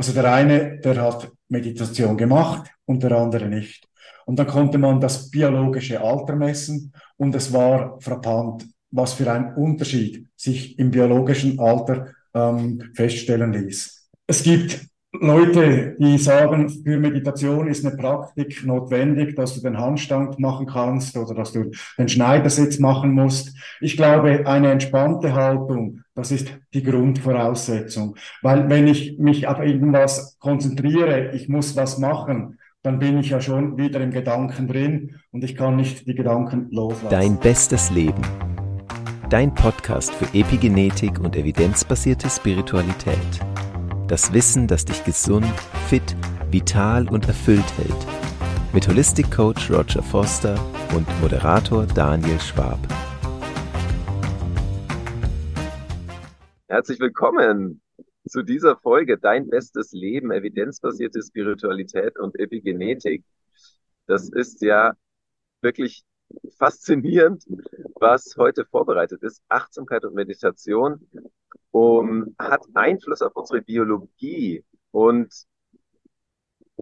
Also der eine, der hat Meditation gemacht und der andere nicht. Und dann konnte man das biologische Alter messen und es war frappant, was für ein Unterschied sich im biologischen Alter ähm, feststellen ließ. Es gibt Leute, die sagen, für Meditation ist eine Praktik notwendig, dass du den Handstand machen kannst oder dass du den Schneidersitz machen musst. Ich glaube, eine entspannte Haltung, das ist die Grundvoraussetzung. Weil wenn ich mich auf irgendwas konzentriere, ich muss was machen, dann bin ich ja schon wieder im Gedanken drin und ich kann nicht die Gedanken loslassen. Dein bestes Leben. Dein Podcast für Epigenetik und evidenzbasierte Spiritualität. Das Wissen, das dich gesund, fit, vital und erfüllt hält. Mit Holistic Coach Roger Foster und Moderator Daniel Schwab. Herzlich willkommen zu dieser Folge Dein bestes Leben, evidenzbasierte Spiritualität und Epigenetik. Das ist ja wirklich faszinierend, was heute vorbereitet ist. Achtsamkeit und Meditation um, hat Einfluss auf unsere Biologie. Und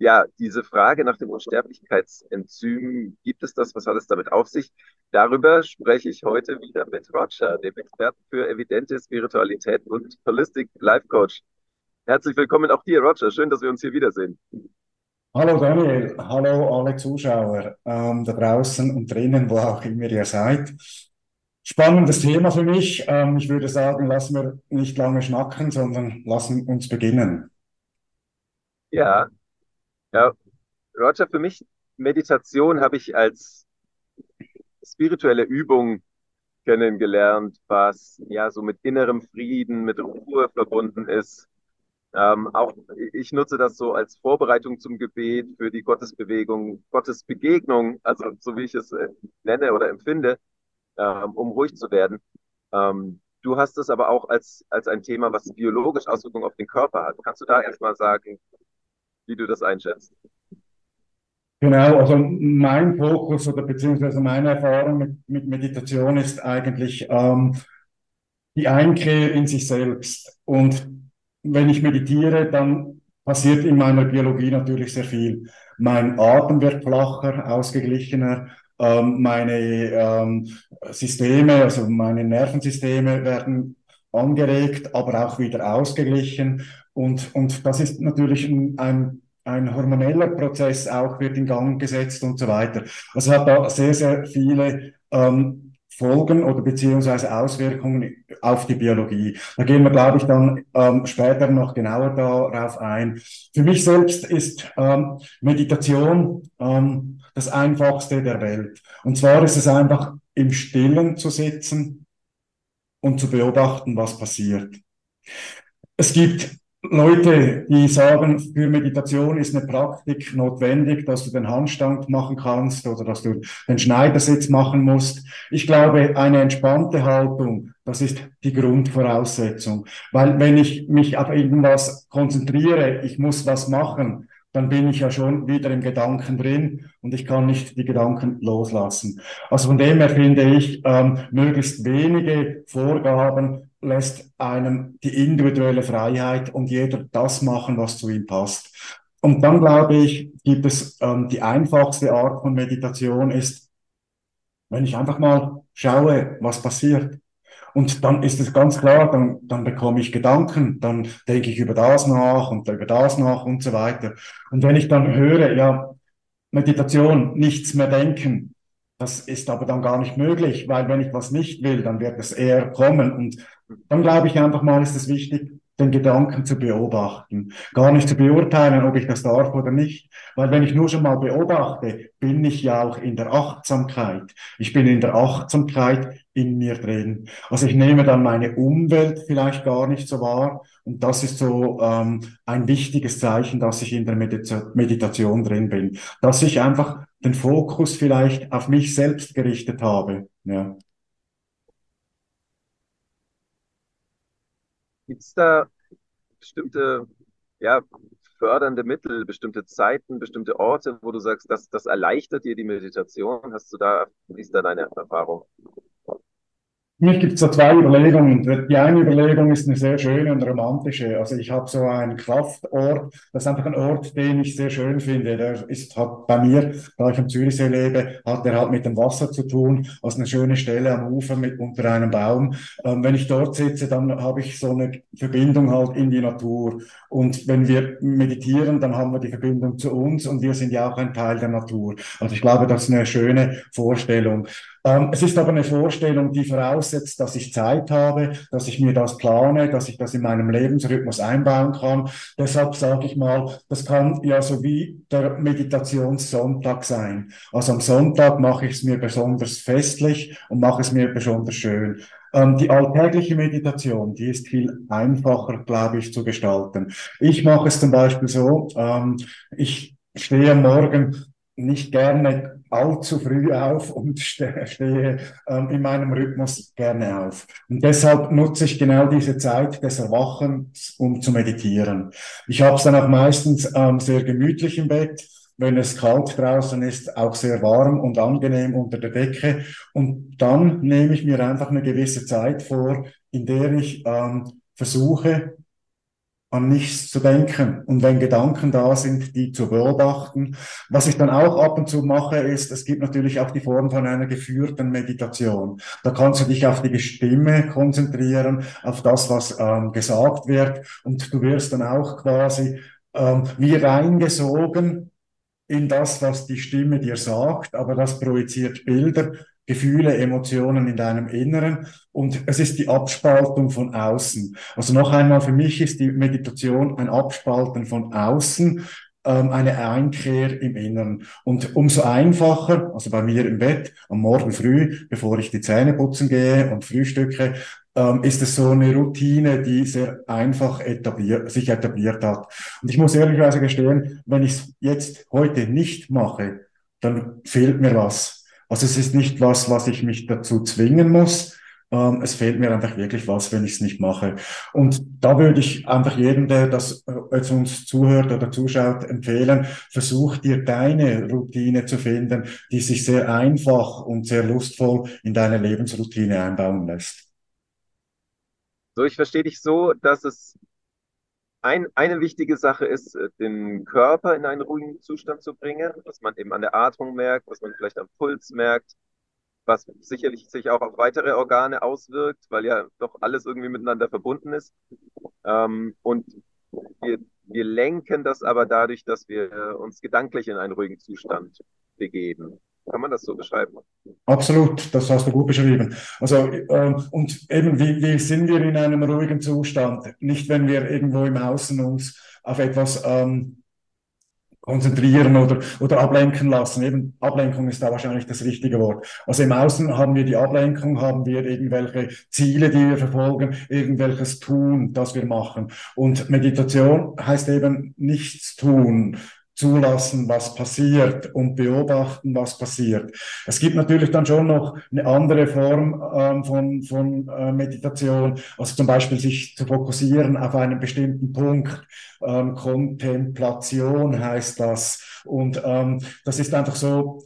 ja, diese Frage nach dem Unsterblichkeitsenzym, gibt es das, was hat es damit auf sich? Darüber spreche ich heute wieder mit Roger, dem Experten für evidente Spiritualität und Holistic Life Coach. Herzlich willkommen auch dir, Roger. Schön, dass wir uns hier wiedersehen. Hallo Daniel, hallo alle Zuschauer ähm, da draußen und drinnen, wo auch immer ihr seid. Spannendes Thema für mich. Ähm, ich würde sagen, lassen wir nicht lange schnacken, sondern lassen uns beginnen. Ja, ja, Roger, für mich Meditation habe ich als spirituelle Übung kennengelernt, was ja so mit innerem Frieden, mit Ruhe verbunden ist. Ähm, auch ich nutze das so als Vorbereitung zum Gebet für die Gottesbewegung, Gottesbegegnung, also so wie ich es äh, nenne oder empfinde, ähm, um ruhig zu werden. Ähm, du hast es aber auch als, als ein Thema, was biologisch Auswirkungen auf den Körper hat. Kannst du da erstmal sagen, wie du das einschätzt? Genau, also mein Fokus oder beziehungsweise meine Erfahrung mit, mit Meditation ist eigentlich ähm, die Einkehr in sich selbst und wenn ich meditiere, dann passiert in meiner Biologie natürlich sehr viel. Mein Atem wird flacher, ausgeglichener, ähm, meine ähm, Systeme, also meine Nervensysteme werden angeregt, aber auch wieder ausgeglichen. Und, und das ist natürlich ein, ein ein hormoneller Prozess auch wird in Gang gesetzt und so weiter. Also hat da sehr, sehr viele ähm, Folgen oder beziehungsweise Auswirkungen auf die Biologie. Da gehen wir, glaube ich, dann ähm, später noch genauer darauf ein. Für mich selbst ist ähm, Meditation ähm, das Einfachste der Welt. Und zwar ist es einfach im Stillen zu sitzen und zu beobachten, was passiert. Es gibt Leute, die sagen, für Meditation ist eine Praktik notwendig, dass du den Handstand machen kannst oder dass du den Schneidersitz machen musst. Ich glaube, eine entspannte Haltung, das ist die Grundvoraussetzung. Weil wenn ich mich auf irgendwas konzentriere, ich muss was machen, dann bin ich ja schon wieder im Gedanken drin und ich kann nicht die Gedanken loslassen. Also von dem her finde ich, ähm, möglichst wenige Vorgaben lässt einem die individuelle Freiheit und jeder das machen, was zu ihm passt. Und dann glaube ich, gibt es ähm, die einfachste Art von Meditation ist, wenn ich einfach mal schaue, was passiert. Und dann ist es ganz klar, dann, dann bekomme ich Gedanken, dann denke ich über das nach und über das nach und so weiter. Und wenn ich dann höre, ja, Meditation, nichts mehr denken, das ist aber dann gar nicht möglich, weil wenn ich was nicht will, dann wird es eher kommen. Und dann glaube ich einfach mal, ist es wichtig, den Gedanken zu beobachten. Gar nicht zu beurteilen, ob ich das darf oder nicht. Weil wenn ich nur schon mal beobachte, bin ich ja auch in der Achtsamkeit. Ich bin in der Achtsamkeit in mir drin. Also ich nehme dann meine Umwelt vielleicht gar nicht so wahr. Und das ist so ähm, ein wichtiges Zeichen, dass ich in der Medita Meditation drin bin. Dass ich einfach den Fokus vielleicht auf mich selbst gerichtet habe. Ja. Gibt es da bestimmte ja, fördernde Mittel, bestimmte Zeiten, bestimmte Orte, wo du sagst, das, das erleichtert dir die Meditation? Hast du da, wie ist da deine Erfahrung? Für mich gibt es da zwei Überlegungen. Die eine Überlegung ist eine sehr schöne und romantische. Also ich habe so einen Kraftort, das ist einfach ein Ort, den ich sehr schön finde. Der ist hat bei mir, da ich am Zürichsee lebe, hat der halt mit dem Wasser zu tun, also eine schöne Stelle am Ufer mit unter einem Baum. Ähm, wenn ich dort sitze, dann habe ich so eine Verbindung halt in die Natur. Und wenn wir meditieren, dann haben wir die Verbindung zu uns und wir sind ja auch ein Teil der Natur. Also ich glaube, das ist eine schöne Vorstellung. Ähm, es ist aber eine Vorstellung, die voraussetzt, dass ich Zeit habe, dass ich mir das plane, dass ich das in meinem Lebensrhythmus einbauen kann. Deshalb sage ich mal, das kann ja so wie der Meditationssonntag sein. Also am Sonntag mache ich es mir besonders festlich und mache es mir besonders schön. Ähm, die alltägliche Meditation, die ist viel einfacher, glaube ich, zu gestalten. Ich mache es zum Beispiel so, ähm, ich stehe Morgen nicht gerne allzu früh auf und stehe ähm, in meinem Rhythmus gerne auf. Und deshalb nutze ich genau diese Zeit des Erwachens, um zu meditieren. Ich habe es dann auch meistens ähm, sehr gemütlich im Bett. Wenn es kalt draußen ist, auch sehr warm und angenehm unter der Decke. Und dann nehme ich mir einfach eine gewisse Zeit vor, in der ich ähm, versuche, an nichts zu denken und wenn Gedanken da sind, die zu beobachten. Was ich dann auch ab und zu mache, ist, es gibt natürlich auch die Form von einer geführten Meditation. Da kannst du dich auf die Stimme konzentrieren, auf das, was ähm, gesagt wird und du wirst dann auch quasi ähm, wie reingesogen in das, was die Stimme dir sagt, aber das projiziert Bilder Gefühle, Emotionen in deinem Inneren und es ist die Abspaltung von außen. Also noch einmal, für mich ist die Meditation ein Abspalten von außen, ähm, eine Einkehr im Inneren. Und umso einfacher, also bei mir im Bett, am Morgen früh, bevor ich die Zähne putzen gehe und frühstücke, ähm, ist es so eine Routine, die sehr einfach etabliert, sich etabliert hat. Und ich muss ehrlicherweise gestehen, wenn ich es jetzt heute nicht mache, dann fehlt mir was. Also es ist nicht was, was ich mich dazu zwingen muss. Ähm, es fehlt mir einfach wirklich was, wenn ich es nicht mache. Und da würde ich einfach jedem, der das äh, jetzt uns zuhört oder zuschaut, empfehlen, versuch dir deine Routine zu finden, die sich sehr einfach und sehr lustvoll in deine Lebensroutine einbauen lässt. So, ich verstehe dich so, dass es ein, eine wichtige Sache ist, äh, den Körper in einen ruhigen Zustand zu bringen, was man eben an der Atmung merkt, was man vielleicht am Puls merkt, was sicherlich sich auch auf weitere Organe auswirkt, weil ja doch alles irgendwie miteinander verbunden ist. Ähm, und wir, wir lenken das aber dadurch, dass wir uns gedanklich in einen ruhigen Zustand begeben. Kann man das so beschreiben? Absolut, das hast du gut beschrieben. Also, äh, und eben, wie, wie sind wir in einem ruhigen Zustand? Nicht, wenn wir irgendwo im Außen uns auf etwas ähm, konzentrieren oder, oder ablenken lassen. Eben Ablenkung ist da wahrscheinlich das richtige Wort. Also im Außen haben wir die Ablenkung, haben wir irgendwelche Ziele, die wir verfolgen, irgendwelches Tun, das wir machen. Und Meditation heißt eben nichts tun, zulassen, was passiert und beobachten, was passiert. Es gibt natürlich dann schon noch eine andere Form ähm, von, von äh, Meditation, also zum Beispiel sich zu fokussieren auf einen bestimmten Punkt. Ähm, Kontemplation heißt das. Und ähm, das ist einfach so,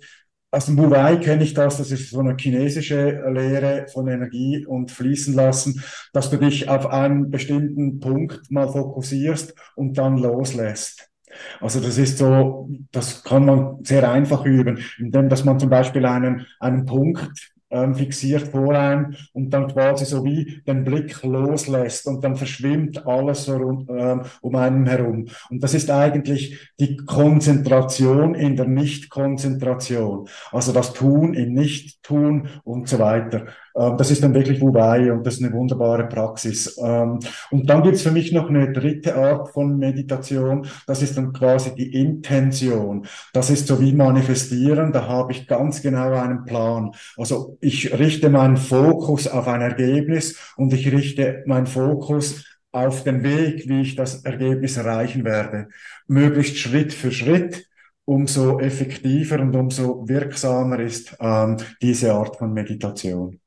aus dem Wu-Wei kenne ich das, das ist so eine chinesische Lehre von Energie und Fließen lassen, dass du dich auf einen bestimmten Punkt mal fokussierst und dann loslässt. Also das ist so, das kann man sehr einfach üben, indem dass man zum Beispiel einen, einen Punkt ähm, fixiert vor einem und dann quasi so wie den Blick loslässt und dann verschwimmt alles rund, ähm, um einen herum. Und das ist eigentlich die Konzentration in der Nicht-Konzentration. Also das Tun im Nicht-Tun und so weiter. Ähm, das ist dann wirklich Wu-Wei und das ist eine wunderbare Praxis. Ähm, und dann gibt's für mich noch eine dritte Art von Meditation. Das ist dann quasi die Intention. Das ist so wie manifestieren. Da habe ich ganz genau einen Plan. Also ich richte meinen Fokus auf ein Ergebnis und ich richte meinen Fokus auf den Weg, wie ich das Ergebnis erreichen werde. Möglichst Schritt für Schritt umso effektiver und umso wirksamer ist ähm, diese Art von Meditation.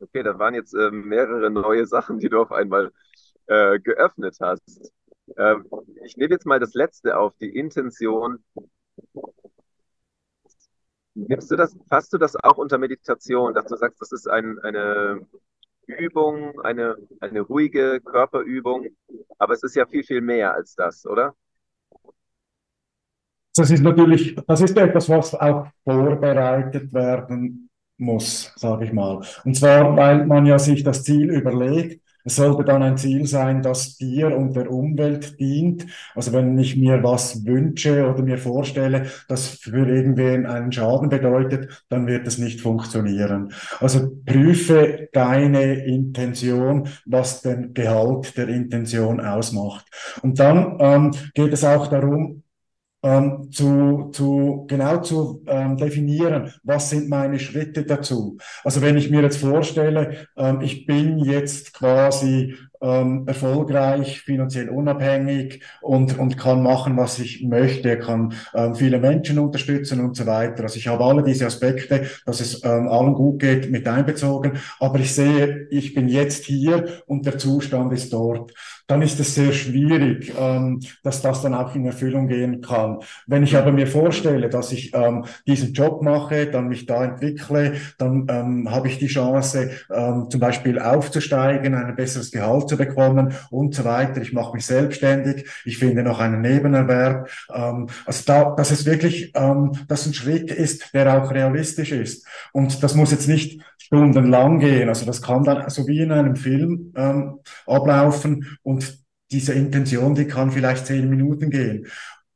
Okay, da waren jetzt äh, mehrere neue Sachen, die du auf einmal äh, geöffnet hast. Ähm, ich nehme jetzt mal das letzte auf, die Intention. Nimmst du das, fasst du das auch unter Meditation, dass du sagst, das ist ein, eine Übung, eine, eine ruhige Körperübung, aber es ist ja viel, viel mehr als das, oder? Das ist natürlich, das ist etwas, was auch vorbereitet werden muss, sage ich mal. Und zwar, weil man ja sich das Ziel überlegt, es sollte dann ein Ziel sein, das dir und der Umwelt dient. Also wenn ich mir was wünsche oder mir vorstelle, das für irgendwen einen Schaden bedeutet, dann wird es nicht funktionieren. Also prüfe deine Intention, was den Gehalt der Intention ausmacht. Und dann ähm, geht es auch darum, ähm, zu, zu genau zu ähm, definieren, was sind meine Schritte dazu. Also wenn ich mir jetzt vorstelle, ähm, ich bin jetzt quasi ähm, erfolgreich, finanziell unabhängig und, und kann machen, was ich möchte, kann ähm, viele Menschen unterstützen und so weiter. Also ich habe alle diese Aspekte, dass es ähm, allen gut geht, mit einbezogen. Aber ich sehe, ich bin jetzt hier und der Zustand ist dort. Dann ist es sehr schwierig, ähm, dass das dann auch in Erfüllung gehen kann. Wenn ich aber mir vorstelle, dass ich ähm, diesen Job mache, dann mich da entwickle, dann ähm, habe ich die Chance, ähm, zum Beispiel aufzusteigen, ein besseres Gehalt zu bekommen und so weiter. Ich mache mich selbstständig, ich finde noch einen Nebenerwerb. Ähm, also da, dass es wirklich, ähm, dass ein Schritt ist, der auch realistisch ist. Und das muss jetzt nicht stundenlang gehen. Also das kann dann so wie in einem Film ablaufen und diese Intention, die kann vielleicht zehn Minuten gehen.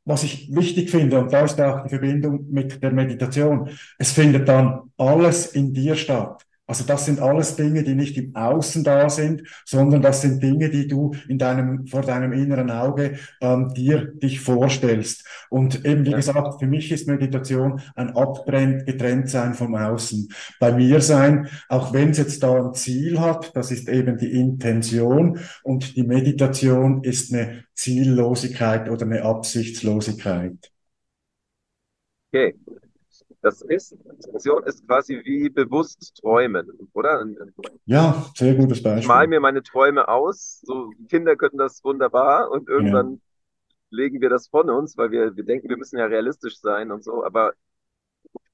Was ich wichtig finde, und da ist auch die Verbindung mit der Meditation, es findet dann alles in dir statt. Also das sind alles Dinge, die nicht im Außen da sind, sondern das sind Dinge, die du in deinem, vor deinem inneren Auge ähm, dir dich vorstellst. Und eben, wie ja. gesagt, für mich ist Meditation ein abtrennt, getrennt sein vom Außen. Bei mir sein, auch wenn es jetzt da ein Ziel hat, das ist eben die Intention und die Meditation ist eine Ziellosigkeit oder eine Absichtslosigkeit. Okay. Das ist, Intention ist quasi wie bewusst träumen, oder? Ja, sehr gutes Beispiel. Ich male mir meine Träume aus. So Kinder können das wunderbar und irgendwann ja. legen wir das von uns, weil wir, wir denken, wir müssen ja realistisch sein und so. Aber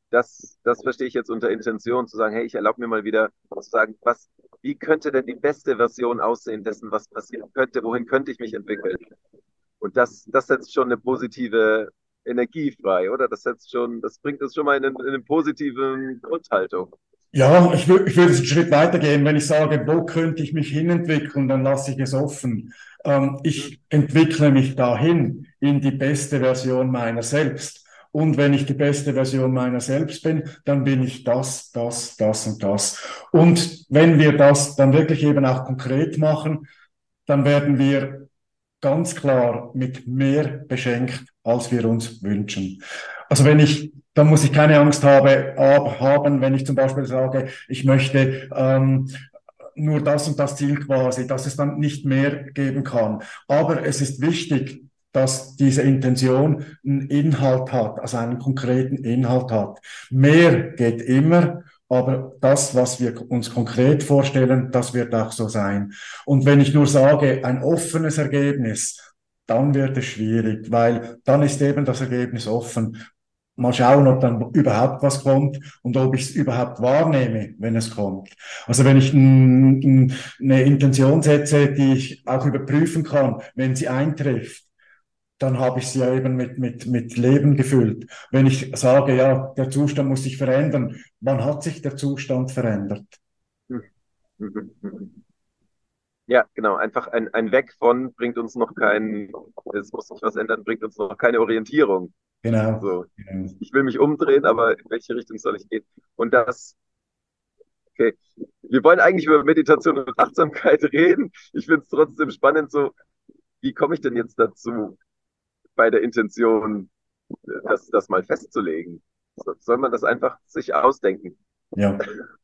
das, das verstehe ich jetzt unter Intention, zu sagen, hey, ich erlaube mir mal wieder zu sagen, was, wie könnte denn die beste Version aussehen dessen, was passieren könnte, wohin könnte ich mich entwickeln? Und das, das setzt schon eine positive energiefrei, oder? Das setzt schon, das bringt uns schon mal in, in eine positive Grundhaltung. Ja, ich, ich würde einen Schritt weitergehen. Wenn ich sage, wo könnte ich mich hinentwickeln, dann lasse ich es offen. Ähm, ich entwickle mich dahin in die beste Version meiner selbst. Und wenn ich die beste Version meiner selbst bin, dann bin ich das, das, das und das. Und wenn wir das dann wirklich eben auch konkret machen, dann werden wir ganz klar mit mehr beschenkt, als wir uns wünschen. Also wenn ich, da muss ich keine Angst habe, haben, wenn ich zum Beispiel sage, ich möchte ähm, nur das und das Ziel quasi, dass es dann nicht mehr geben kann. Aber es ist wichtig, dass diese Intention einen Inhalt hat, also einen konkreten Inhalt hat. Mehr geht immer, aber das, was wir uns konkret vorstellen, das wird auch so sein. Und wenn ich nur sage, ein offenes Ergebnis, dann wird es schwierig, weil dann ist eben das Ergebnis offen. Mal schauen, ob dann überhaupt was kommt und ob ich es überhaupt wahrnehme, wenn es kommt. Also wenn ich eine Intention setze, die ich auch überprüfen kann, wenn sie eintrifft, dann habe ich sie ja eben mit, mit, mit Leben gefüllt. Wenn ich sage, ja, der Zustand muss sich verändern, wann hat sich der Zustand verändert? Ja, genau. Einfach ein, ein Weg von bringt uns noch kein, es muss sich was ändern, bringt uns noch keine Orientierung. Genau. So. Ich will mich umdrehen, aber in welche Richtung soll ich gehen? Und das, okay. Wir wollen eigentlich über Meditation und Achtsamkeit reden. Ich finde es trotzdem spannend, so, wie komme ich denn jetzt dazu? Bei der Intention, das, das mal festzulegen. Soll man das einfach sich ausdenken? Ja.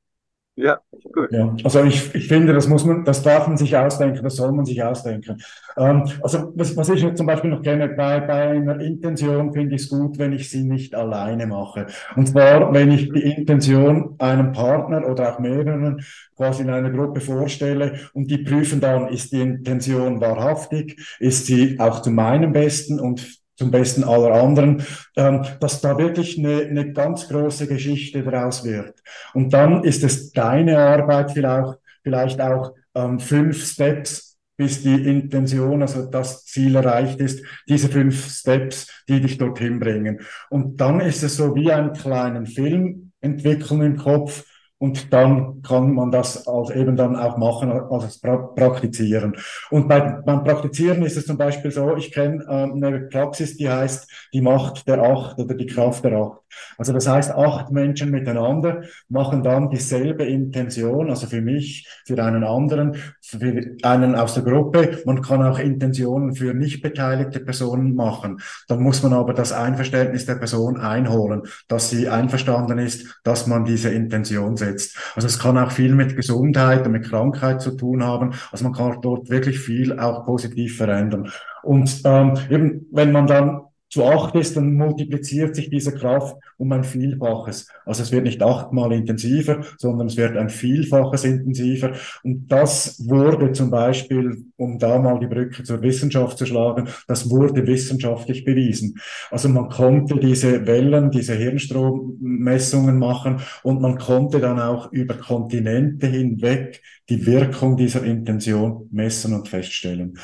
Ja, gut. Ja, also ich, ich finde, das muss man, das darf man sich ausdenken, das soll man sich ausdenken. Ähm, also was, was ich zum Beispiel noch gerne bei, bei einer Intention finde ich es gut, wenn ich sie nicht alleine mache. Und zwar, wenn ich die Intention einem Partner oder auch mehreren quasi in einer Gruppe vorstelle und die prüfen dann, ist die Intention wahrhaftig, ist sie auch zu meinem Besten und zum Besten aller anderen, ähm, dass da wirklich eine, eine ganz große Geschichte daraus wird. Und dann ist es deine Arbeit vielleicht, vielleicht auch ähm, fünf Steps, bis die Intention, also das Ziel erreicht ist, diese fünf Steps, die dich dorthin bringen. Und dann ist es so wie einen kleinen Film entwickeln im Kopf, und dann kann man das als eben dann auch machen, als praktizieren. Und bei, beim Praktizieren ist es zum Beispiel so, ich kenne äh, eine Praxis, die heißt die Macht der Acht oder die Kraft der Acht. Also das heißt, acht Menschen miteinander machen dann dieselbe Intention, also für mich, für einen anderen, für einen aus der Gruppe. Man kann auch Intentionen für nicht beteiligte Personen machen. Dann muss man aber das Einverständnis der Person einholen, dass sie einverstanden ist, dass man diese Intention setzt. Also es kann auch viel mit Gesundheit und mit Krankheit zu tun haben. Also man kann dort wirklich viel auch positiv verändern. Und ähm, eben, wenn man dann zu acht ist, dann multipliziert sich diese Kraft um ein Vielfaches. Also es wird nicht achtmal intensiver, sondern es wird ein Vielfaches intensiver. Und das wurde zum Beispiel, um da mal die Brücke zur Wissenschaft zu schlagen, das wurde wissenschaftlich bewiesen. Also man konnte diese Wellen, diese Hirnstrommessungen machen und man konnte dann auch über Kontinente hinweg die Wirkung dieser Intention messen und feststellen.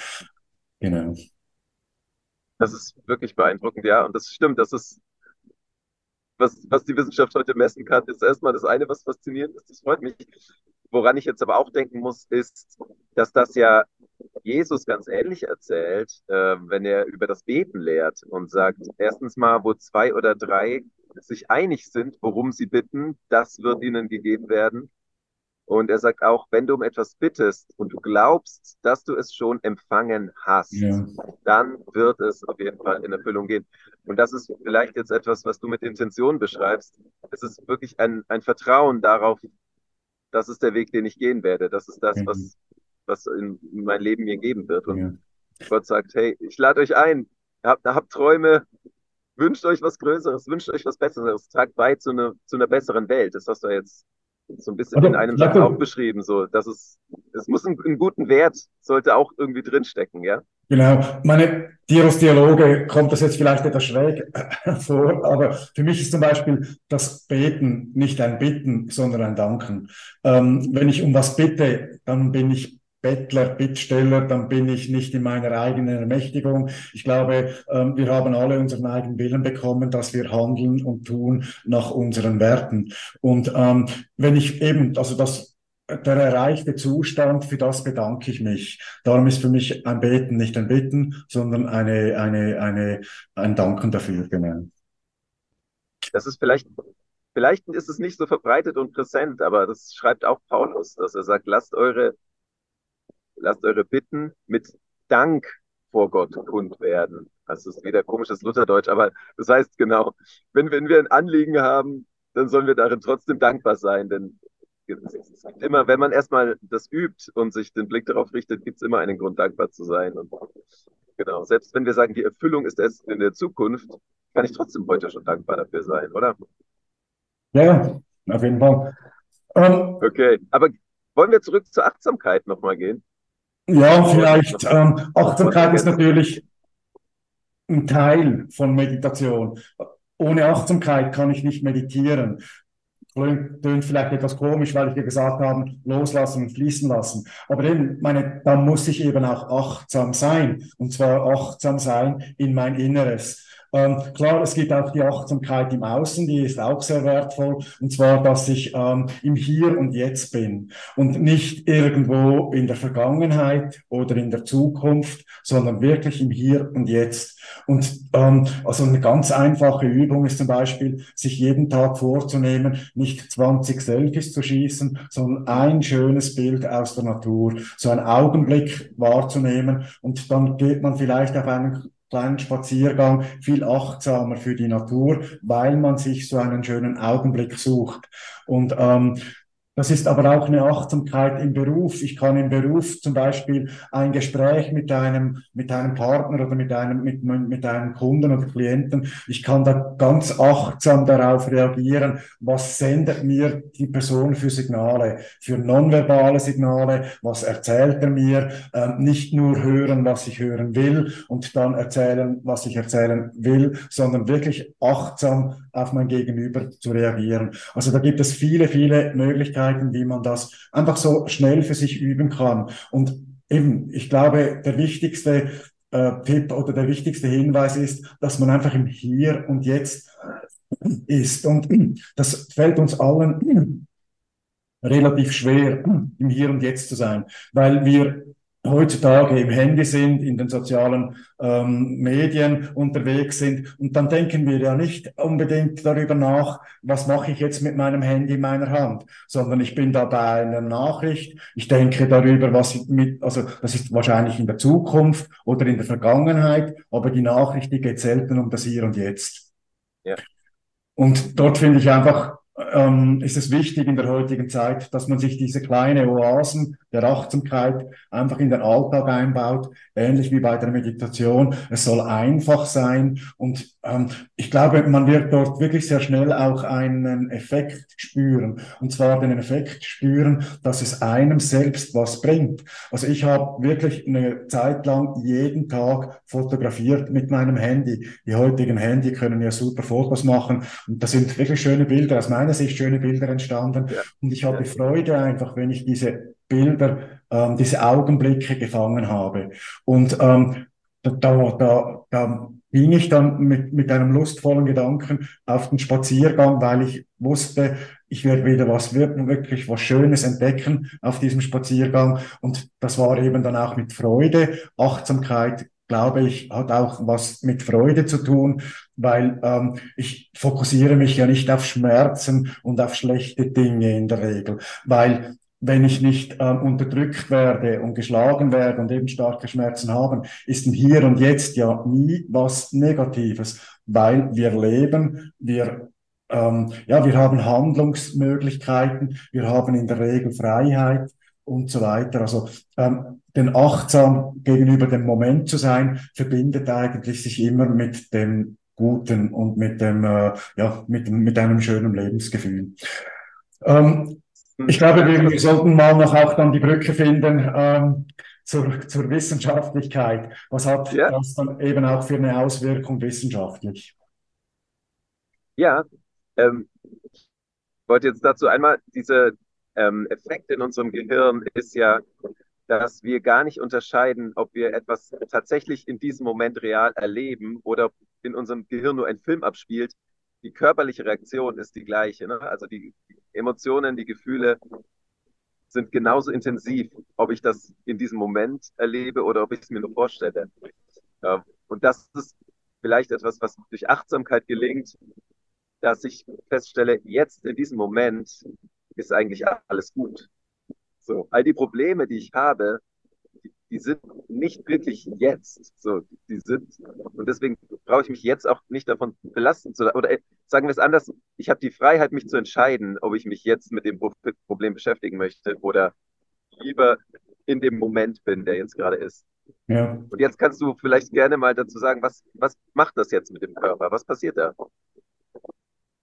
Genau. Das ist wirklich beeindruckend, ja. Und das stimmt, das ist, was, was die Wissenschaft heute messen kann, ist erstmal das eine, was faszinierend ist. Das freut mich. Woran ich jetzt aber auch denken muss, ist, dass das ja Jesus ganz ähnlich erzählt, äh, wenn er über das Beten lehrt und sagt, erstens mal, wo zwei oder drei sich einig sind, worum sie bitten, das wird ihnen gegeben werden. Und er sagt auch, wenn du um etwas bittest und du glaubst, dass du es schon empfangen hast, ja. dann wird es auf jeden Fall in Erfüllung gehen. Und das ist vielleicht jetzt etwas, was du mit Intention beschreibst. Es ist wirklich ein, ein Vertrauen darauf, das ist der Weg, den ich gehen werde. Das ist das, mhm. was, was in mein Leben mir geben wird. Und ja. Gott sagt, hey, ich lade euch ein, habt, habt Träume, wünscht euch was Größeres, wünscht euch was Besseres, tragt bei zu, ne, zu einer besseren Welt. Das hast du jetzt so ein bisschen also, in einem Satz auch beschrieben, so, dass es, es muss einen, einen guten Wert, sollte auch irgendwie drinstecken, ja? Genau. Meine Tiros Dialoge kommt das jetzt vielleicht etwas schräg vor, aber für mich ist zum Beispiel das Beten nicht ein Bitten, sondern ein Danken. Ähm, wenn ich um was bitte, dann bin ich Bettler, Bittsteller, dann bin ich nicht in meiner eigenen Ermächtigung. Ich glaube, ähm, wir haben alle unseren eigenen Willen bekommen, dass wir handeln und tun nach unseren Werten. Und ähm, wenn ich eben, also das der erreichte Zustand, für das bedanke ich mich. Darum ist für mich ein Beten nicht ein Bitten, sondern eine, eine, eine, ein Danken dafür, genau. Das ist vielleicht, vielleicht ist es nicht so verbreitet und präsent, aber das schreibt auch Paulus, dass er sagt, lasst eure lasst eure Bitten mit Dank vor Gott kund werden. Das ist wieder komisches Lutherdeutsch, aber das heißt genau, wenn, wenn wir ein Anliegen haben, dann sollen wir darin trotzdem dankbar sein, denn es gibt immer, wenn man erstmal das übt und sich den Blick darauf richtet, gibt es immer einen Grund, dankbar zu sein. Und genau, selbst wenn wir sagen, die Erfüllung ist erst in der Zukunft, kann ich trotzdem heute schon dankbar dafür sein, oder? Ja, auf jeden Fall. Ähm, okay, aber wollen wir zurück zur Achtsamkeit nochmal gehen? Ja, vielleicht. Ähm, Achtsamkeit ist natürlich ein Teil von Meditation. Ohne Achtsamkeit kann ich nicht meditieren. Klingt vielleicht etwas komisch, weil ich dir gesagt habe, loslassen und fließen lassen. Aber eben, meine, da muss ich eben auch achtsam sein. Und zwar achtsam sein in mein Inneres. Ähm, klar, es gibt auch die Achtsamkeit im Außen, die ist auch sehr wertvoll. Und zwar, dass ich ähm, im Hier und Jetzt bin und nicht irgendwo in der Vergangenheit oder in der Zukunft, sondern wirklich im Hier und Jetzt. Und ähm, also eine ganz einfache Übung ist zum Beispiel, sich jeden Tag vorzunehmen, nicht 20 Selfies zu schießen, sondern ein schönes Bild aus der Natur, so einen Augenblick wahrzunehmen und dann geht man vielleicht auf einen kleinen Spaziergang viel achtsamer für die Natur, weil man sich so einen schönen Augenblick sucht. Und ähm, das ist aber auch eine Achtsamkeit im Beruf. Ich kann im Beruf zum Beispiel ein Gespräch mit einem, mit einem Partner oder mit einem, mit, mit einem Kunden oder Klienten, ich kann da ganz achtsam darauf reagieren, was sendet mir die Person für Signale, für nonverbale Signale, was erzählt er mir, ähm, nicht nur hören, was ich hören will und dann erzählen, was ich erzählen will, sondern wirklich achtsam auf mein Gegenüber zu reagieren. Also da gibt es viele, viele Möglichkeiten, wie man das einfach so schnell für sich üben kann. Und eben, ich glaube, der wichtigste äh, Tipp oder der wichtigste Hinweis ist, dass man einfach im Hier und Jetzt ist. Und das fällt uns allen relativ schwer, im Hier und Jetzt zu sein, weil wir heutzutage im Handy sind, in den sozialen ähm, Medien unterwegs sind. Und dann denken wir ja nicht unbedingt darüber nach, was mache ich jetzt mit meinem Handy in meiner Hand, sondern ich bin da bei einer Nachricht. Ich denke darüber, was ich mit, also das ist wahrscheinlich in der Zukunft oder in der Vergangenheit, aber die Nachricht, die geht selten um das Hier und Jetzt. Ja. Und dort finde ich einfach, ähm, ist es wichtig in der heutigen Zeit, dass man sich diese kleine Oasen der Achtsamkeit einfach in den Alltag einbaut, ähnlich wie bei der Meditation. Es soll einfach sein und ich glaube, man wird dort wirklich sehr schnell auch einen Effekt spüren und zwar den Effekt spüren, dass es einem selbst was bringt. Also ich habe wirklich eine Zeit lang jeden Tag fotografiert mit meinem Handy. Die heutigen Handy können ja super Fotos machen und da sind wirklich schöne Bilder, aus meiner Sicht schöne Bilder entstanden ja. und ich habe Freude einfach, wenn ich diese Bilder, ähm, diese Augenblicke gefangen habe. Und ähm, da, da, da ging ich dann mit, mit einem lustvollen Gedanken auf den Spaziergang, weil ich wusste, ich werde wieder was wirklich was Schönes entdecken auf diesem Spaziergang. Und das war eben dann auch mit Freude. Achtsamkeit, glaube ich, hat auch was mit Freude zu tun, weil ähm, ich fokussiere mich ja nicht auf Schmerzen und auf schlechte Dinge in der Regel, weil wenn ich nicht ähm, unterdrückt werde und geschlagen werde und eben starke Schmerzen haben, ist im Hier und Jetzt ja nie was Negatives, weil wir leben, wir ähm, ja, wir haben Handlungsmöglichkeiten, wir haben in der Regel Freiheit und so weiter. Also ähm, den achtsam gegenüber dem Moment zu sein, verbindet eigentlich sich immer mit dem Guten und mit dem äh, ja mit mit einem schönen Lebensgefühl. Ähm, ich glaube, wir, wir sollten mal noch auch dann die Brücke finden ähm, zur, zur Wissenschaftlichkeit. Was hat ja. das dann eben auch für eine Auswirkung wissenschaftlich? Ja, ähm, ich wollte jetzt dazu einmal, diese ähm, Effekt in unserem Gehirn ist ja, dass wir gar nicht unterscheiden, ob wir etwas tatsächlich in diesem Moment real erleben oder in unserem Gehirn nur ein Film abspielt, die körperliche Reaktion ist die gleiche. Ne? Also die Emotionen, die Gefühle sind genauso intensiv, ob ich das in diesem Moment erlebe oder ob ich es mir nur vorstelle. Und das ist vielleicht etwas, was durch Achtsamkeit gelingt, dass ich feststelle, jetzt in diesem Moment ist eigentlich alles gut. So, all die Probleme, die ich habe, die sind nicht wirklich jetzt. So, die sind, und deswegen brauche ich mich jetzt auch nicht davon belasten zu, oder äh, sagen wir es anders, ich habe die Freiheit, mich zu entscheiden, ob ich mich jetzt mit dem Problem beschäftigen möchte oder lieber in dem Moment bin, der jetzt gerade ist. Ja. Und jetzt kannst du vielleicht gerne mal dazu sagen, was, was macht das jetzt mit dem Körper? Was passiert da?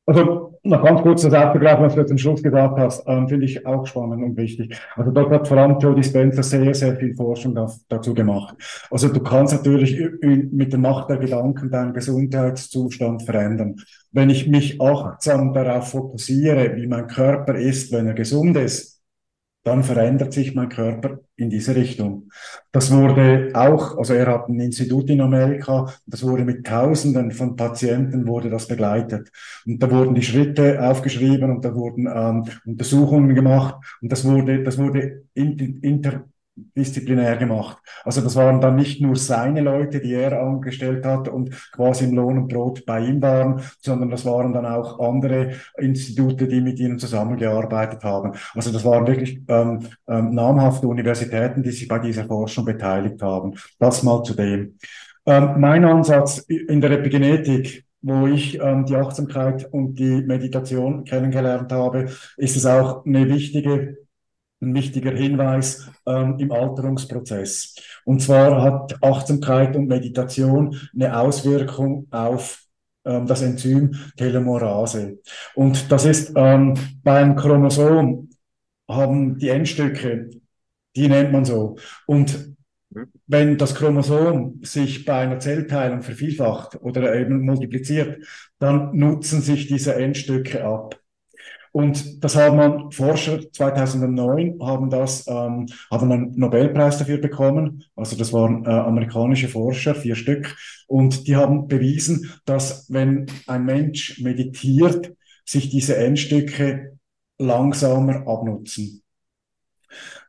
Also noch ganz kurz das aufgegriffen, was du zum Schluss gesagt hast, ähm, finde ich auch spannend und wichtig. Also dort hat vor allem Joe Dispenza sehr, sehr viel Forschung da, dazu gemacht. Also du kannst natürlich mit der Macht der Gedanken deinen Gesundheitszustand verändern. Wenn ich mich achtsam darauf fokussiere, wie mein Körper ist, wenn er gesund ist, dann verändert sich mein Körper in diese Richtung. Das wurde auch, also er hat ein Institut in Amerika, das wurde mit Tausenden von Patienten wurde das begleitet. Und da wurden die Schritte aufgeschrieben und da wurden ähm, Untersuchungen gemacht und das wurde, das wurde inter, disziplinär gemacht. Also das waren dann nicht nur seine Leute, die er angestellt hat und quasi im Lohn und Brot bei ihm waren, sondern das waren dann auch andere Institute, die mit ihnen zusammengearbeitet haben. Also das waren wirklich ähm, ähm, namhafte Universitäten, die sich bei dieser Forschung beteiligt haben. Das mal zu dem. Ähm, mein Ansatz in der Epigenetik wo ich ähm, die Achtsamkeit und die Meditation kennengelernt habe, ist es auch eine wichtige, ein wichtiger Hinweis ähm, im Alterungsprozess. Und zwar hat Achtsamkeit und Meditation eine Auswirkung auf ähm, das Enzym Telomerase. Und das ist ähm, beim Chromosom haben die Endstücke, die nennt man so. Und wenn das Chromosom sich bei einer Zellteilung vervielfacht oder eben multipliziert, dann nutzen sich diese Endstücke ab. Und das haben man, Forscher 2009 haben das, ähm, haben einen Nobelpreis dafür bekommen. Also das waren äh, amerikanische Forscher, vier Stück. Und die haben bewiesen, dass wenn ein Mensch meditiert, sich diese Endstücke langsamer abnutzen.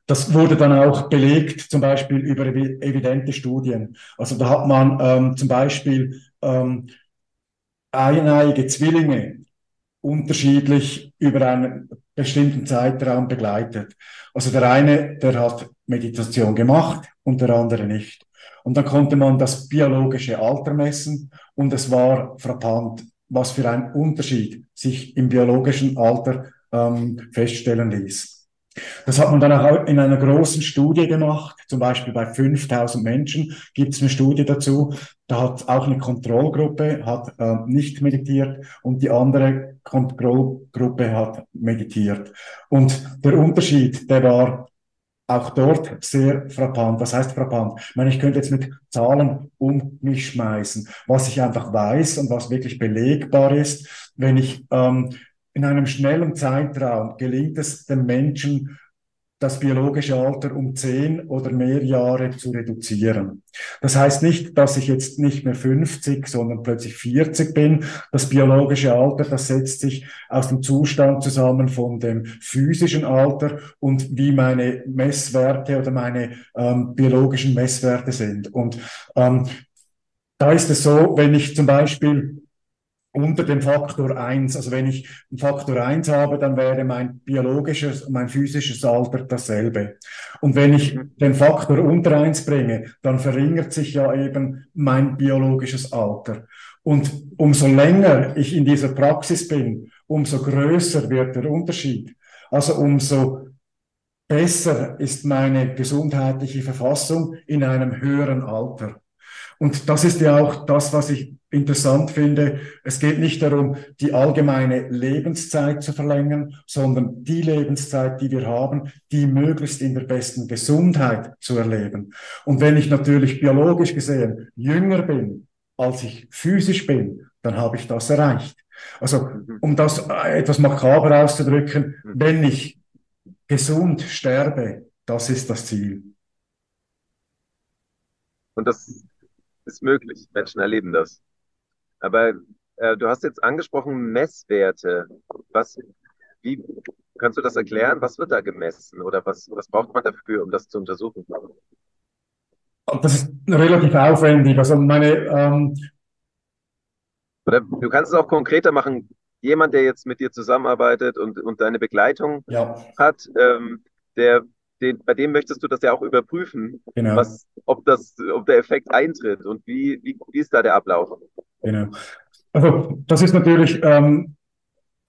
Das wurde dann auch belegt, zum Beispiel über evidente Studien. Also da hat man ähm, zum Beispiel ähm, eineige Zwillinge unterschiedlich über einen bestimmten Zeitraum begleitet. Also der eine, der hat Meditation gemacht und der andere nicht. Und dann konnte man das biologische Alter messen und es war frappant, was für ein Unterschied sich im biologischen Alter ähm, feststellen ließ. Das hat man dann auch in einer großen Studie gemacht, zum Beispiel bei 5000 Menschen gibt es eine Studie dazu. Da hat auch eine Kontrollgruppe hat äh, nicht meditiert und die andere Kontrollgruppe hat meditiert. Und der Unterschied, der war auch dort sehr frappant. Was heißt frappant? Ich meine, ich könnte jetzt mit Zahlen um mich schmeißen. Was ich einfach weiß und was wirklich belegbar ist, wenn ich ähm, in einem schnellen Zeitraum gelingt es dem Menschen, das biologische Alter um zehn oder mehr Jahre zu reduzieren. Das heißt nicht, dass ich jetzt nicht mehr 50, sondern plötzlich 40 bin. Das biologische Alter, das setzt sich aus dem Zustand zusammen von dem physischen Alter und wie meine Messwerte oder meine ähm, biologischen Messwerte sind. Und ähm, da ist es so, wenn ich zum Beispiel unter dem Faktor eins. Also wenn ich einen Faktor eins habe, dann wäre mein biologisches, mein physisches Alter dasselbe. Und wenn ich den Faktor unter eins bringe, dann verringert sich ja eben mein biologisches Alter. Und umso länger ich in dieser Praxis bin, umso größer wird der Unterschied. Also umso besser ist meine gesundheitliche Verfassung in einem höheren Alter. Und das ist ja auch das, was ich interessant finde. Es geht nicht darum, die allgemeine Lebenszeit zu verlängern, sondern die Lebenszeit, die wir haben, die möglichst in der besten Gesundheit zu erleben. Und wenn ich natürlich biologisch gesehen jünger bin, als ich physisch bin, dann habe ich das erreicht. Also, mhm. um das etwas makaber auszudrücken, mhm. wenn ich gesund sterbe, das ist das Ziel. Und das ist möglich. Menschen erleben das. Aber äh, du hast jetzt angesprochen Messwerte. Was, wie kannst du das erklären? Was wird da gemessen oder was, was braucht man dafür, um das zu untersuchen? Das ist relativ aufwendig. Also meine ähm oder du kannst es auch konkreter machen. Jemand, der jetzt mit dir zusammenarbeitet und, und deine Begleitung ja. hat, ähm, der den, bei dem möchtest du das ja auch überprüfen, genau. was, ob, das, ob der Effekt eintritt und wie, wie, wie ist da der Ablauf? Genau. Also das ist natürlich ähm,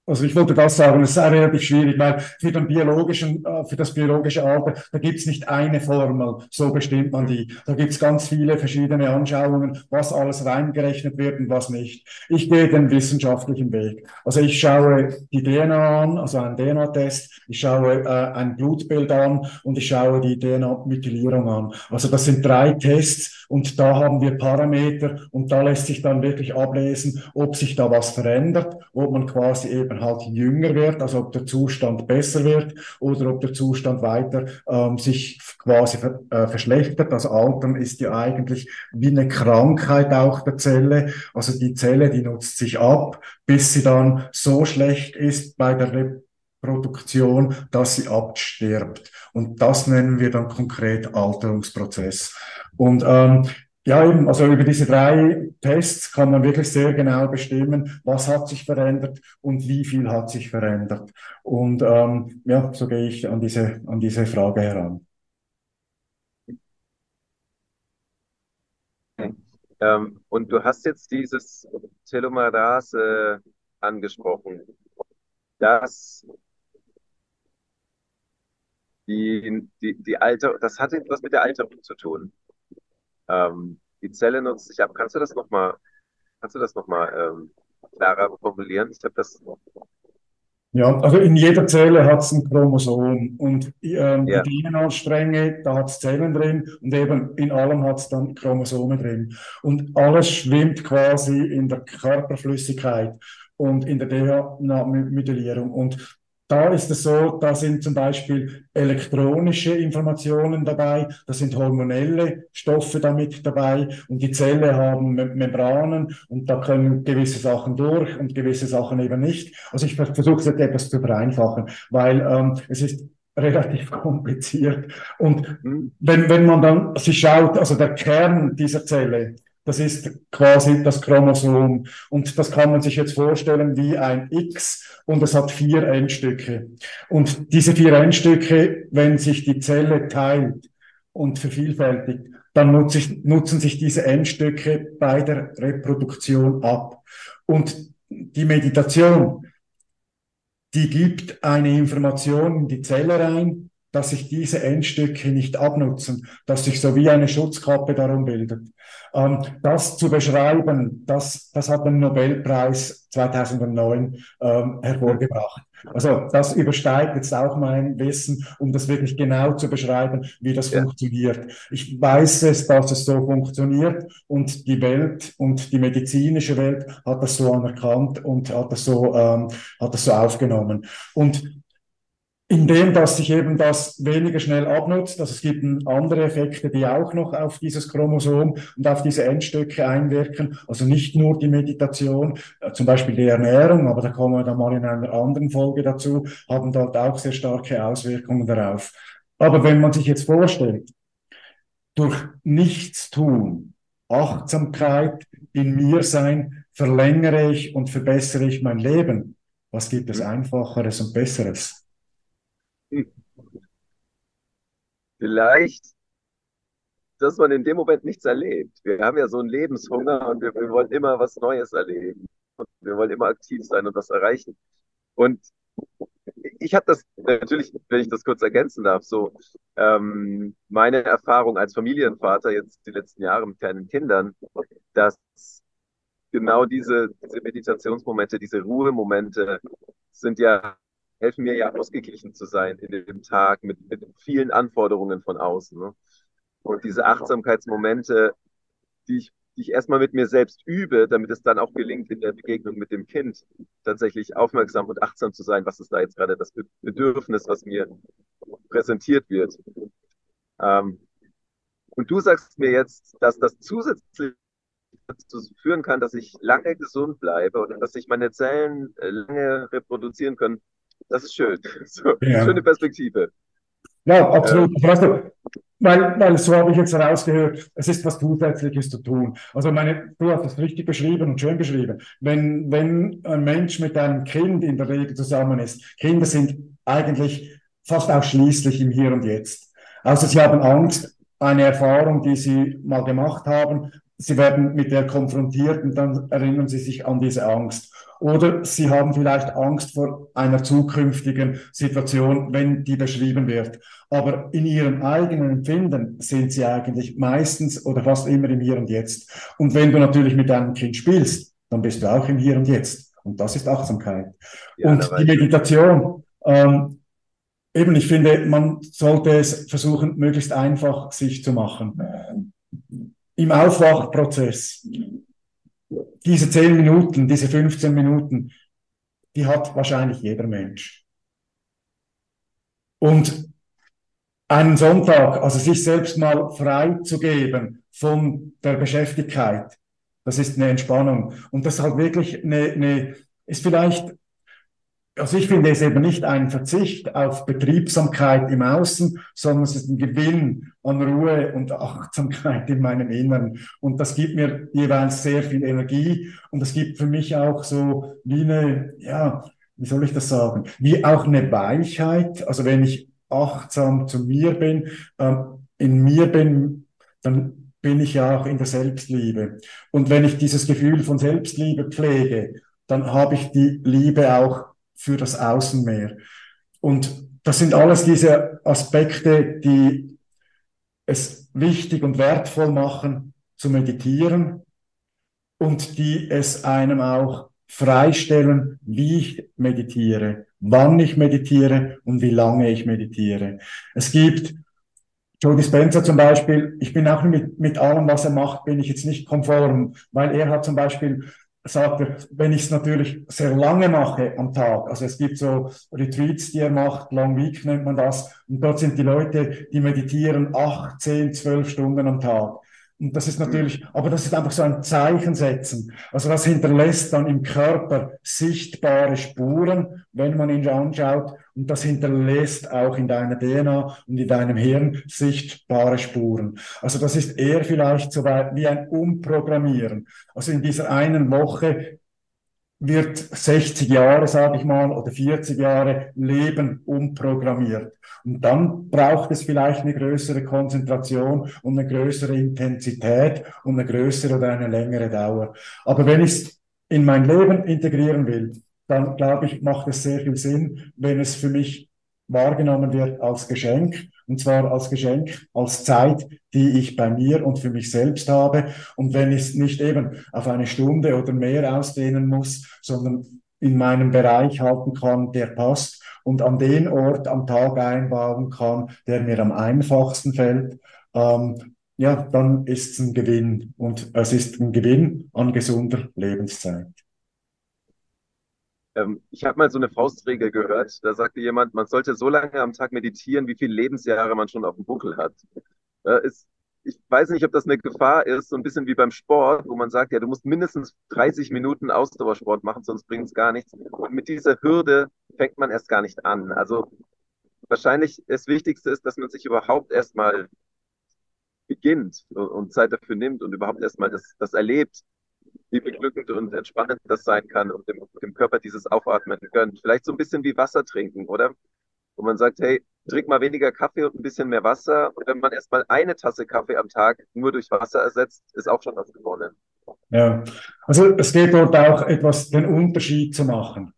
also ich wollte das sagen, es ist relativ schwierig, weil für den biologischen, äh, für das biologische Alter, da gibt's nicht eine Formel, so bestimmt man die. Da gibt's ganz viele verschiedene Anschauungen, was alles reingerechnet wird und was nicht. Ich gehe den wissenschaftlichen Weg. Also ich schaue die DNA an, also einen DNA-Test, ich schaue äh, ein Blutbild an und ich schaue die DNA-Methylierung an. Also das sind drei Tests und da haben wir Parameter und da lässt sich dann wirklich ablesen, ob sich da was verändert, ob man quasi eben halt jünger wird, also ob der Zustand besser wird oder ob der Zustand weiter ähm, sich quasi ver, äh, verschlechtert. Das Altern ist ja eigentlich wie eine Krankheit auch der Zelle. Also die Zelle, die nutzt sich ab, bis sie dann so schlecht ist bei der Reproduktion, dass sie abstirbt. Und das nennen wir dann konkret Alterungsprozess. Und ähm, ja, eben, also über diese drei Tests kann man wirklich sehr genau bestimmen, was hat sich verändert und wie viel hat sich verändert. Und ähm, ja, so gehe ich an diese, an diese Frage heran. Ähm, und du hast jetzt dieses Telomerase angesprochen. Das die, die, die Alter, das hat etwas mit der Alterung zu tun. Ähm, die Zelle nutzt sich ab. Kannst du das nochmal, kannst du das noch mal ähm, klarer formulieren? Ich habe das. Ja, also in jeder Zelle hat es ein Chromosom und ähm, ja. die DNA-Stränge, da hat es Zellen drin und eben in allem hat es dann Chromosome drin. Und alles schwimmt quasi in der Körperflüssigkeit und in der DNA-Modellierung. Und da ist es so, da sind zum Beispiel elektronische Informationen dabei, da sind hormonelle Stoffe damit dabei und die Zelle haben Membranen und da können gewisse Sachen durch und gewisse Sachen eben nicht. Also ich versuche es jetzt etwas zu vereinfachen, weil ähm, es ist relativ kompliziert. Und mhm. wenn, wenn man dann sich schaut, also der Kern dieser Zelle, das ist quasi das Chromosom. Und das kann man sich jetzt vorstellen wie ein X und es hat vier Endstücke. Und diese vier Endstücke, wenn sich die Zelle teilt und vervielfältigt, dann nutzen, sich diese Endstücke bei der Reproduktion ab. Und die Meditation, die gibt eine Information in die Zelle rein, dass sich diese Endstücke nicht abnutzen, dass sich so wie eine Schutzkappe darum bildet. Ähm, das zu beschreiben, das, das hat den Nobelpreis 2009 ähm, hervorgebracht. Also das übersteigt jetzt auch mein Wissen, um das wirklich genau zu beschreiben, wie das ja. funktioniert. Ich weiß es, dass es so funktioniert und die Welt und die medizinische Welt hat das so anerkannt und hat das so, ähm, hat das so aufgenommen. Und indem dass sich eben das weniger schnell abnutzt. Also es gibt andere Effekte, die auch noch auf dieses Chromosom und auf diese Endstücke einwirken. Also nicht nur die Meditation, äh, zum Beispiel die Ernährung, aber da kommen wir dann mal in einer anderen Folge dazu, haben dort auch sehr starke Auswirkungen darauf. Aber wenn man sich jetzt vorstellt, durch Nichtstun, Achtsamkeit in mir sein, verlängere ich und verbessere ich mein Leben. Was gibt es Einfacheres und Besseres? Vielleicht, dass man in dem Moment nichts erlebt. Wir haben ja so einen Lebenshunger und wir, wir wollen immer was Neues erleben. Und wir wollen immer aktiv sein und was erreichen. Und ich habe das natürlich, wenn ich das kurz ergänzen darf, so ähm, meine Erfahrung als Familienvater jetzt die letzten Jahre mit kleinen Kindern, dass genau diese, diese Meditationsmomente, diese Ruhemomente sind ja helfen mir ja ausgeglichen zu sein in dem Tag mit, mit vielen Anforderungen von außen. Ne? Und diese Achtsamkeitsmomente, die ich, die ich erstmal mit mir selbst übe, damit es dann auch gelingt, in der Begegnung mit dem Kind tatsächlich aufmerksam und achtsam zu sein, was ist da jetzt gerade das Bedürfnis, was mir präsentiert wird. Ähm, und du sagst mir jetzt, dass das zusätzlich dazu führen kann, dass ich lange gesund bleibe und dass sich meine Zellen äh, lange reproduzieren können, das ist schön. So, ja. Schöne Perspektive. Ja, absolut. Ähm, weißt du, weil, weil so habe ich jetzt herausgehört, es ist was Zusätzliches zu tun. Also meine, du hast es richtig beschrieben und schön beschrieben. Wenn, wenn ein Mensch mit einem Kind in der Regel zusammen ist, Kinder sind eigentlich fast ausschließlich im Hier und Jetzt. Also sie haben Angst, eine Erfahrung, die sie mal gemacht haben, sie werden mit der konfrontiert und dann erinnern sie sich an diese Angst. Oder sie haben vielleicht Angst vor einer zukünftigen Situation, wenn die beschrieben wird. Aber in ihrem eigenen Empfinden sind sie eigentlich meistens oder fast immer im Hier und Jetzt. Und wenn du natürlich mit deinem Kind spielst, dann bist du auch im Hier und Jetzt. Und das ist Achtsamkeit. Ja, und die Meditation, ähm, eben, ich finde, man sollte es versuchen, möglichst einfach sich zu machen. Im Aufwachprozess diese zehn Minuten, diese 15 Minuten, die hat wahrscheinlich jeder Mensch. Und einen Sonntag, also sich selbst mal frei zu geben von der Beschäftigkeit, das ist eine Entspannung. Und das halt wirklich eine, eine ist vielleicht also ich finde es eben nicht ein Verzicht auf Betriebsamkeit im Außen, sondern es ist ein Gewinn an Ruhe und Achtsamkeit in meinem Inneren. Und das gibt mir jeweils sehr viel Energie und das gibt für mich auch so wie eine, ja, wie soll ich das sagen, wie auch eine Weichheit. Also wenn ich achtsam zu mir bin, ähm, in mir bin, dann bin ich ja auch in der Selbstliebe. Und wenn ich dieses Gefühl von Selbstliebe pflege, dann habe ich die Liebe auch für das Außen mehr. Und das sind alles diese Aspekte, die es wichtig und wertvoll machen, zu meditieren und die es einem auch freistellen, wie ich meditiere, wann ich meditiere und wie lange ich meditiere. Es gibt Joe Dispenza zum Beispiel, ich bin auch mit, mit allem, was er macht, bin ich jetzt nicht konform, weil er hat zum Beispiel sagt er, wenn ich es natürlich sehr lange mache am Tag, also es gibt so Retreats, die er macht, Long Week nennt man das, und dort sind die Leute, die meditieren acht, zehn, zwölf Stunden am Tag. Und das ist natürlich, aber das ist einfach so ein Zeichen setzen. Also das hinterlässt dann im Körper sichtbare Spuren, wenn man ihn anschaut. Und das hinterlässt auch in deiner DNA und in deinem Hirn sichtbare Spuren. Also das ist eher vielleicht so weit wie ein Umprogrammieren. Also in dieser einen Woche wird 60 Jahre, sage ich mal, oder 40 Jahre Leben umprogrammiert. Und dann braucht es vielleicht eine größere Konzentration und eine größere Intensität und eine größere oder eine längere Dauer. Aber wenn ich es in mein Leben integrieren will, dann glaube ich, macht es sehr viel Sinn, wenn es für mich wahrgenommen wird als Geschenk und zwar als Geschenk, als Zeit, die ich bei mir und für mich selbst habe. Und wenn ich es nicht eben auf eine Stunde oder mehr ausdehnen muss, sondern in meinem Bereich halten kann, der passt und an den Ort am Tag einbauen kann, der mir am einfachsten fällt, ähm, ja, dann ist es ein Gewinn. Und es ist ein Gewinn an gesunder Lebenszeit. Ähm, ich habe mal so eine Faustregel gehört, da sagte jemand, man sollte so lange am Tag meditieren, wie viele Lebensjahre man schon auf dem Buckel hat. Ja, ist, ich weiß nicht, ob das eine Gefahr ist, so ein bisschen wie beim Sport, wo man sagt, ja, du musst mindestens 30 Minuten Ausdauersport machen, sonst bringt es gar nichts. Und mit dieser Hürde fängt man erst gar nicht an. Also wahrscheinlich das Wichtigste ist, dass man sich überhaupt erstmal beginnt und Zeit dafür nimmt und überhaupt erstmal das, das erlebt, wie beglückend und entspannend das sein kann und dem, dem Körper dieses Aufatmen gönnt. Vielleicht so ein bisschen wie Wasser trinken, oder? Wo man sagt, hey, trink mal weniger Kaffee und ein bisschen mehr Wasser. Und wenn man erstmal eine Tasse Kaffee am Tag nur durch Wasser ersetzt, ist auch schon was gewonnen. Ja, also es geht dort auch etwas, den Unterschied zu machen.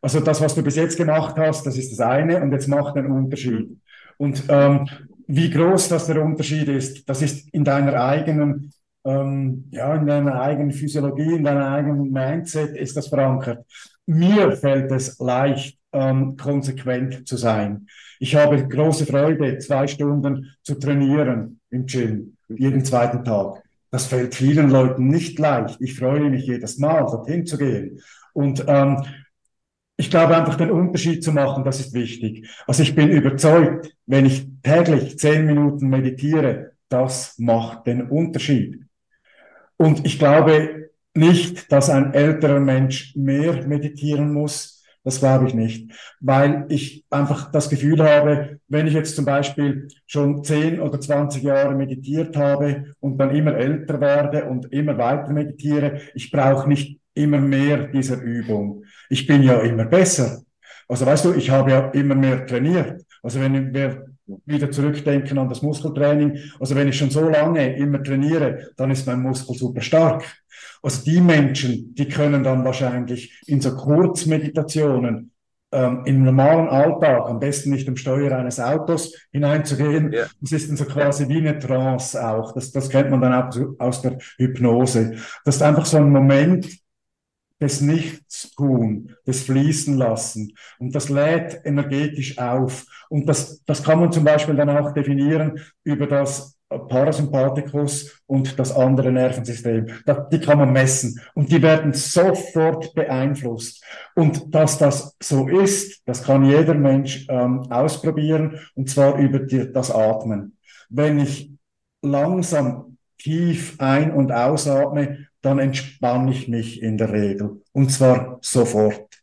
Also das, was du bis jetzt gemacht hast, das ist das eine und jetzt macht den Unterschied. Und ähm, wie groß das der Unterschied ist, das ist in deiner eigenen ähm, ja, in deiner eigenen Physiologie, in deiner eigenen Mindset ist das verankert. Mir fällt es leicht, ähm, konsequent zu sein. Ich habe große Freude, zwei Stunden zu trainieren im Gym, jeden zweiten Tag. Das fällt vielen Leuten nicht leicht. Ich freue mich jedes Mal, dorthin zu gehen. Und ähm, ich glaube einfach den Unterschied zu machen, das ist wichtig. Also ich bin überzeugt, wenn ich täglich zehn Minuten meditiere, das macht den Unterschied. Und ich glaube nicht, dass ein älterer Mensch mehr meditieren muss. Das glaube ich nicht, weil ich einfach das Gefühl habe, wenn ich jetzt zum Beispiel schon 10 oder 20 Jahre meditiert habe und dann immer älter werde und immer weiter meditiere, ich brauche nicht immer mehr dieser Übung. Ich bin ja immer besser. Also weißt du, ich habe ja immer mehr trainiert. Also wenn wir wieder zurückdenken an das Muskeltraining. Also wenn ich schon so lange immer trainiere, dann ist mein Muskel super stark. Also die Menschen, die können dann wahrscheinlich in so Kurzmeditationen ähm, im normalen Alltag, am besten nicht im Steuer eines Autos hineinzugehen. Ja. Das ist dann so quasi wie eine Trance auch. Das, das kennt man dann auch aus der Hypnose. Das ist einfach so ein Moment, des Nichtstun, des Fließen lassen. Und das lädt energetisch auf. Und das, das kann man zum Beispiel dann auch definieren über das Parasympathikus und das andere Nervensystem. Die kann man messen und die werden sofort beeinflusst. Und dass das so ist, das kann jeder Mensch ähm, ausprobieren und zwar über die, das Atmen. Wenn ich langsam tief ein- und ausatme, dann entspanne ich mich in der Regel. Und zwar sofort.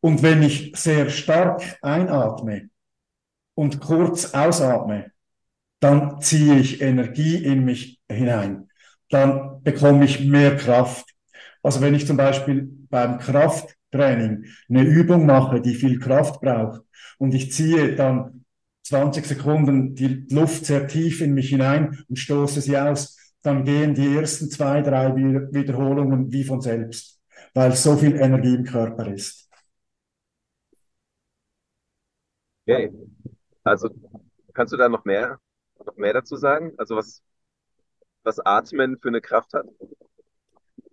Und wenn ich sehr stark einatme und kurz ausatme, dann ziehe ich Energie in mich hinein. Dann bekomme ich mehr Kraft. Also wenn ich zum Beispiel beim Krafttraining eine Übung mache, die viel Kraft braucht und ich ziehe dann 20 Sekunden die Luft sehr tief in mich hinein und stoße sie aus, dann gehen die ersten zwei, drei Wiederholungen wie von selbst, weil so viel Energie im Körper ist. Okay. Also kannst du da noch mehr, noch mehr dazu sagen? Also was, was Atmen für eine Kraft hat?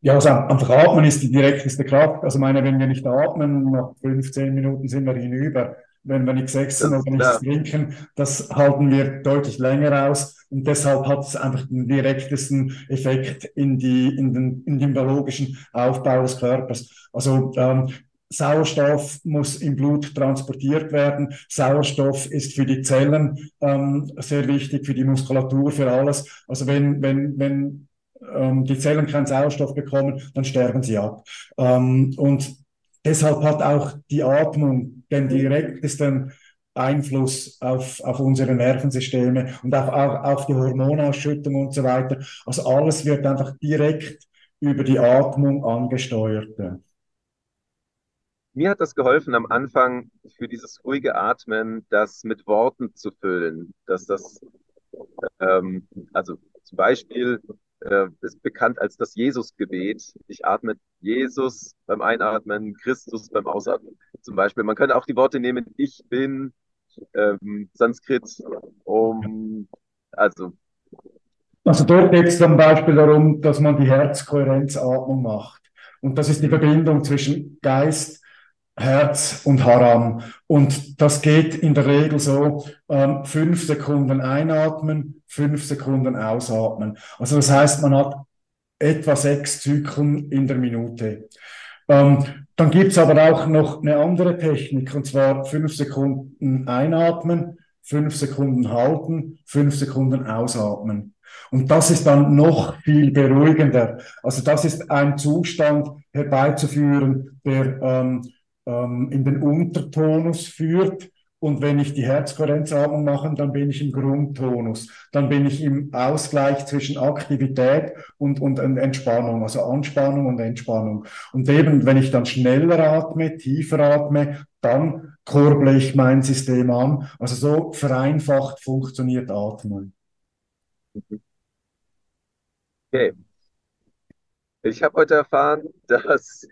Ja, also einfach atmen ist die direkteste Kraft. Also meine, wenn wir nicht atmen, nach 15 Minuten sind wir hinüber. Wenn wir nichts essen oder nichts trinken, das halten wir deutlich länger aus. Und deshalb hat es einfach den direktesten Effekt in, die, in, den, in den biologischen Aufbau des Körpers. Also ähm, Sauerstoff muss im Blut transportiert werden. Sauerstoff ist für die Zellen ähm, sehr wichtig, für die Muskulatur, für alles. Also wenn, wenn, wenn ähm, die Zellen keinen Sauerstoff bekommen, dann sterben sie ab. Ähm, und deshalb hat auch die Atmung den direktesten Einfluss auf, auf unsere Nervensysteme und auch, auch auf die Hormonausschüttung und so weiter. Also alles wird einfach direkt über die Atmung angesteuert. Mir hat das geholfen, am Anfang für dieses ruhige Atmen, das mit Worten zu füllen. Dass das, ähm, also zum Beispiel äh, ist bekannt als das Jesusgebet. Ich atme Jesus beim Einatmen, Christus beim Ausatmen. Zum Beispiel, man könnte auch die Worte nehmen, ich bin, ähm, Sanskrit, um, also. Also dort geht es zum Beispiel darum, dass man die Herzkohärenzatmung macht. Und das ist die Verbindung zwischen Geist, Herz und Haram. Und das geht in der Regel so, ähm, fünf Sekunden einatmen, fünf Sekunden ausatmen. Also das heißt, man hat etwa sechs Zyklen in der Minute. Ähm, dann gibt's aber auch noch eine andere Technik, und zwar fünf Sekunden einatmen, fünf Sekunden halten, fünf Sekunden ausatmen. Und das ist dann noch viel beruhigender. Also das ist ein Zustand herbeizuführen, der ähm, ähm, in den Untertonus führt. Und wenn ich die Herzkohärenzatmung mache, dann bin ich im Grundtonus. Dann bin ich im Ausgleich zwischen Aktivität und, und Entspannung, also Anspannung und Entspannung. Und eben, wenn ich dann schneller atme, tiefer atme, dann kurble ich mein System an. Also so vereinfacht funktioniert Atmen. Okay. Ich habe heute erfahren, dass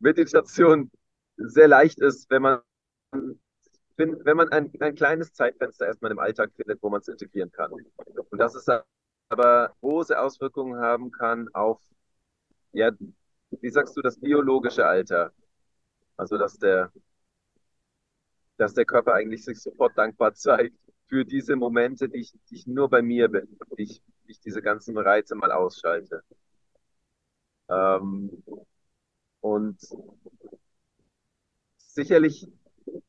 Meditation sehr leicht ist, wenn man, wenn man ein, ein kleines Zeitfenster erstmal im Alltag findet, wo man es integrieren kann. Und dass es aber große Auswirkungen haben kann auf, ja, wie sagst du, das biologische Alter. Also, dass der, dass der Körper eigentlich sich sofort dankbar zeigt für diese Momente, die ich, die ich nur bei mir bin, die ich, die ich diese ganzen Reize mal ausschalte. Ähm, und sicherlich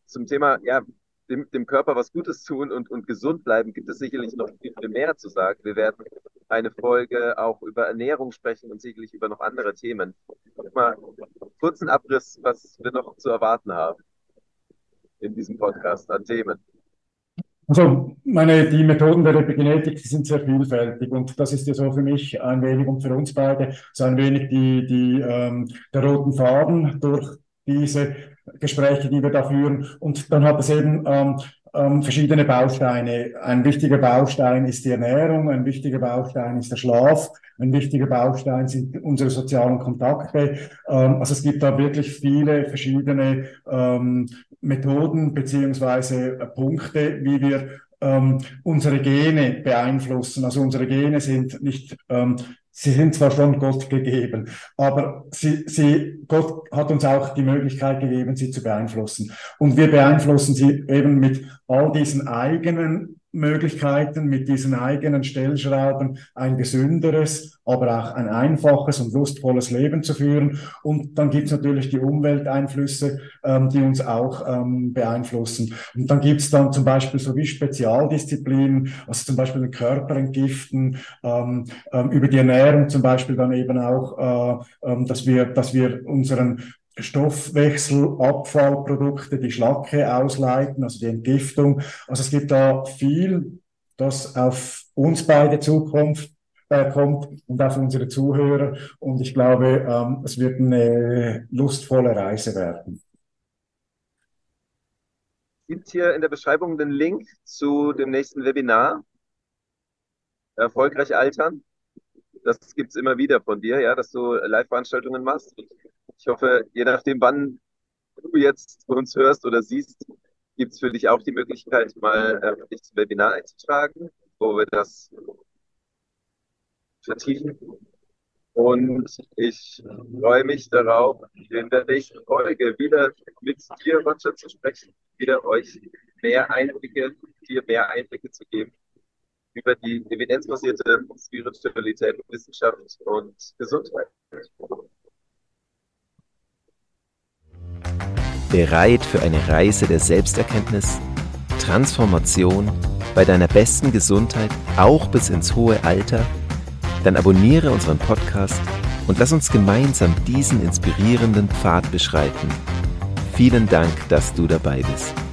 zum Thema, ja, dem, dem Körper was Gutes tun und, und gesund bleiben, gibt es sicherlich noch viel, viel mehr zu sagen. Wir werden eine Folge auch über Ernährung sprechen und sicherlich über noch andere Themen. Mal kurzen Abriss, was wir noch zu erwarten haben in diesem Podcast an Themen. Also meine, die Methoden der Epigenetik die sind sehr vielfältig und das ist ja so für mich ein wenig und für uns beide so ein wenig die, die, ähm, der roten Faden durch diese Gespräche, die wir da führen. Und dann hat es eben ähm, ähm, verschiedene Bausteine. Ein wichtiger Baustein ist die Ernährung, ein wichtiger Baustein ist der Schlaf, ein wichtiger Baustein sind unsere sozialen Kontakte. Ähm, also es gibt da wirklich viele verschiedene ähm, Methoden beziehungsweise äh, Punkte, wie wir ähm, unsere Gene beeinflussen. Also unsere Gene sind nicht ähm, Sie sind zwar von Gott gegeben, aber sie, sie, Gott hat uns auch die Möglichkeit gegeben, sie zu beeinflussen. Und wir beeinflussen sie eben mit all diesen eigenen Möglichkeiten, mit diesen eigenen Stellschrauben ein gesünderes, aber auch ein einfaches und lustvolles Leben zu führen. Und dann gibt's natürlich die Umwelteinflüsse, ähm, die uns auch ähm, beeinflussen. Und dann gibt's dann zum Beispiel so wie Spezialdisziplinen, also zum Beispiel den Körper entgiften, ähm, ähm, über die Ernährung zum Beispiel dann eben auch, äh, ähm, dass wir, dass wir unseren Stoffwechsel, Abfallprodukte, die Schlacke ausleiten, also die Entgiftung. Also es gibt da viel, das auf uns beide Zukunft äh, kommt und auf unsere Zuhörer. Und ich glaube, ähm, es wird eine lustvolle Reise werden. gibt hier in der Beschreibung den Link zu dem nächsten Webinar. Erfolgreich altern. Das gibt es immer wieder von dir, ja, dass du Live-Veranstaltungen machst. Ich hoffe, je nachdem, wann du jetzt uns hörst oder siehst, gibt es für dich auch die Möglichkeit, mal äh, dich zum Webinar einzutragen, wo wir das vertiefen. Und ich freue mich darauf, in der nächsten Folge wieder mit dir, Roger, zu sprechen, wieder euch mehr Einblicke, dir mehr Einblicke zu geben über die evidenzbasierte Spiritualität, Wissenschaft und Gesundheit. Bereit für eine Reise der Selbsterkenntnis, Transformation bei deiner besten Gesundheit, auch bis ins hohe Alter? Dann abonniere unseren Podcast und lass uns gemeinsam diesen inspirierenden Pfad beschreiten. Vielen Dank, dass du dabei bist.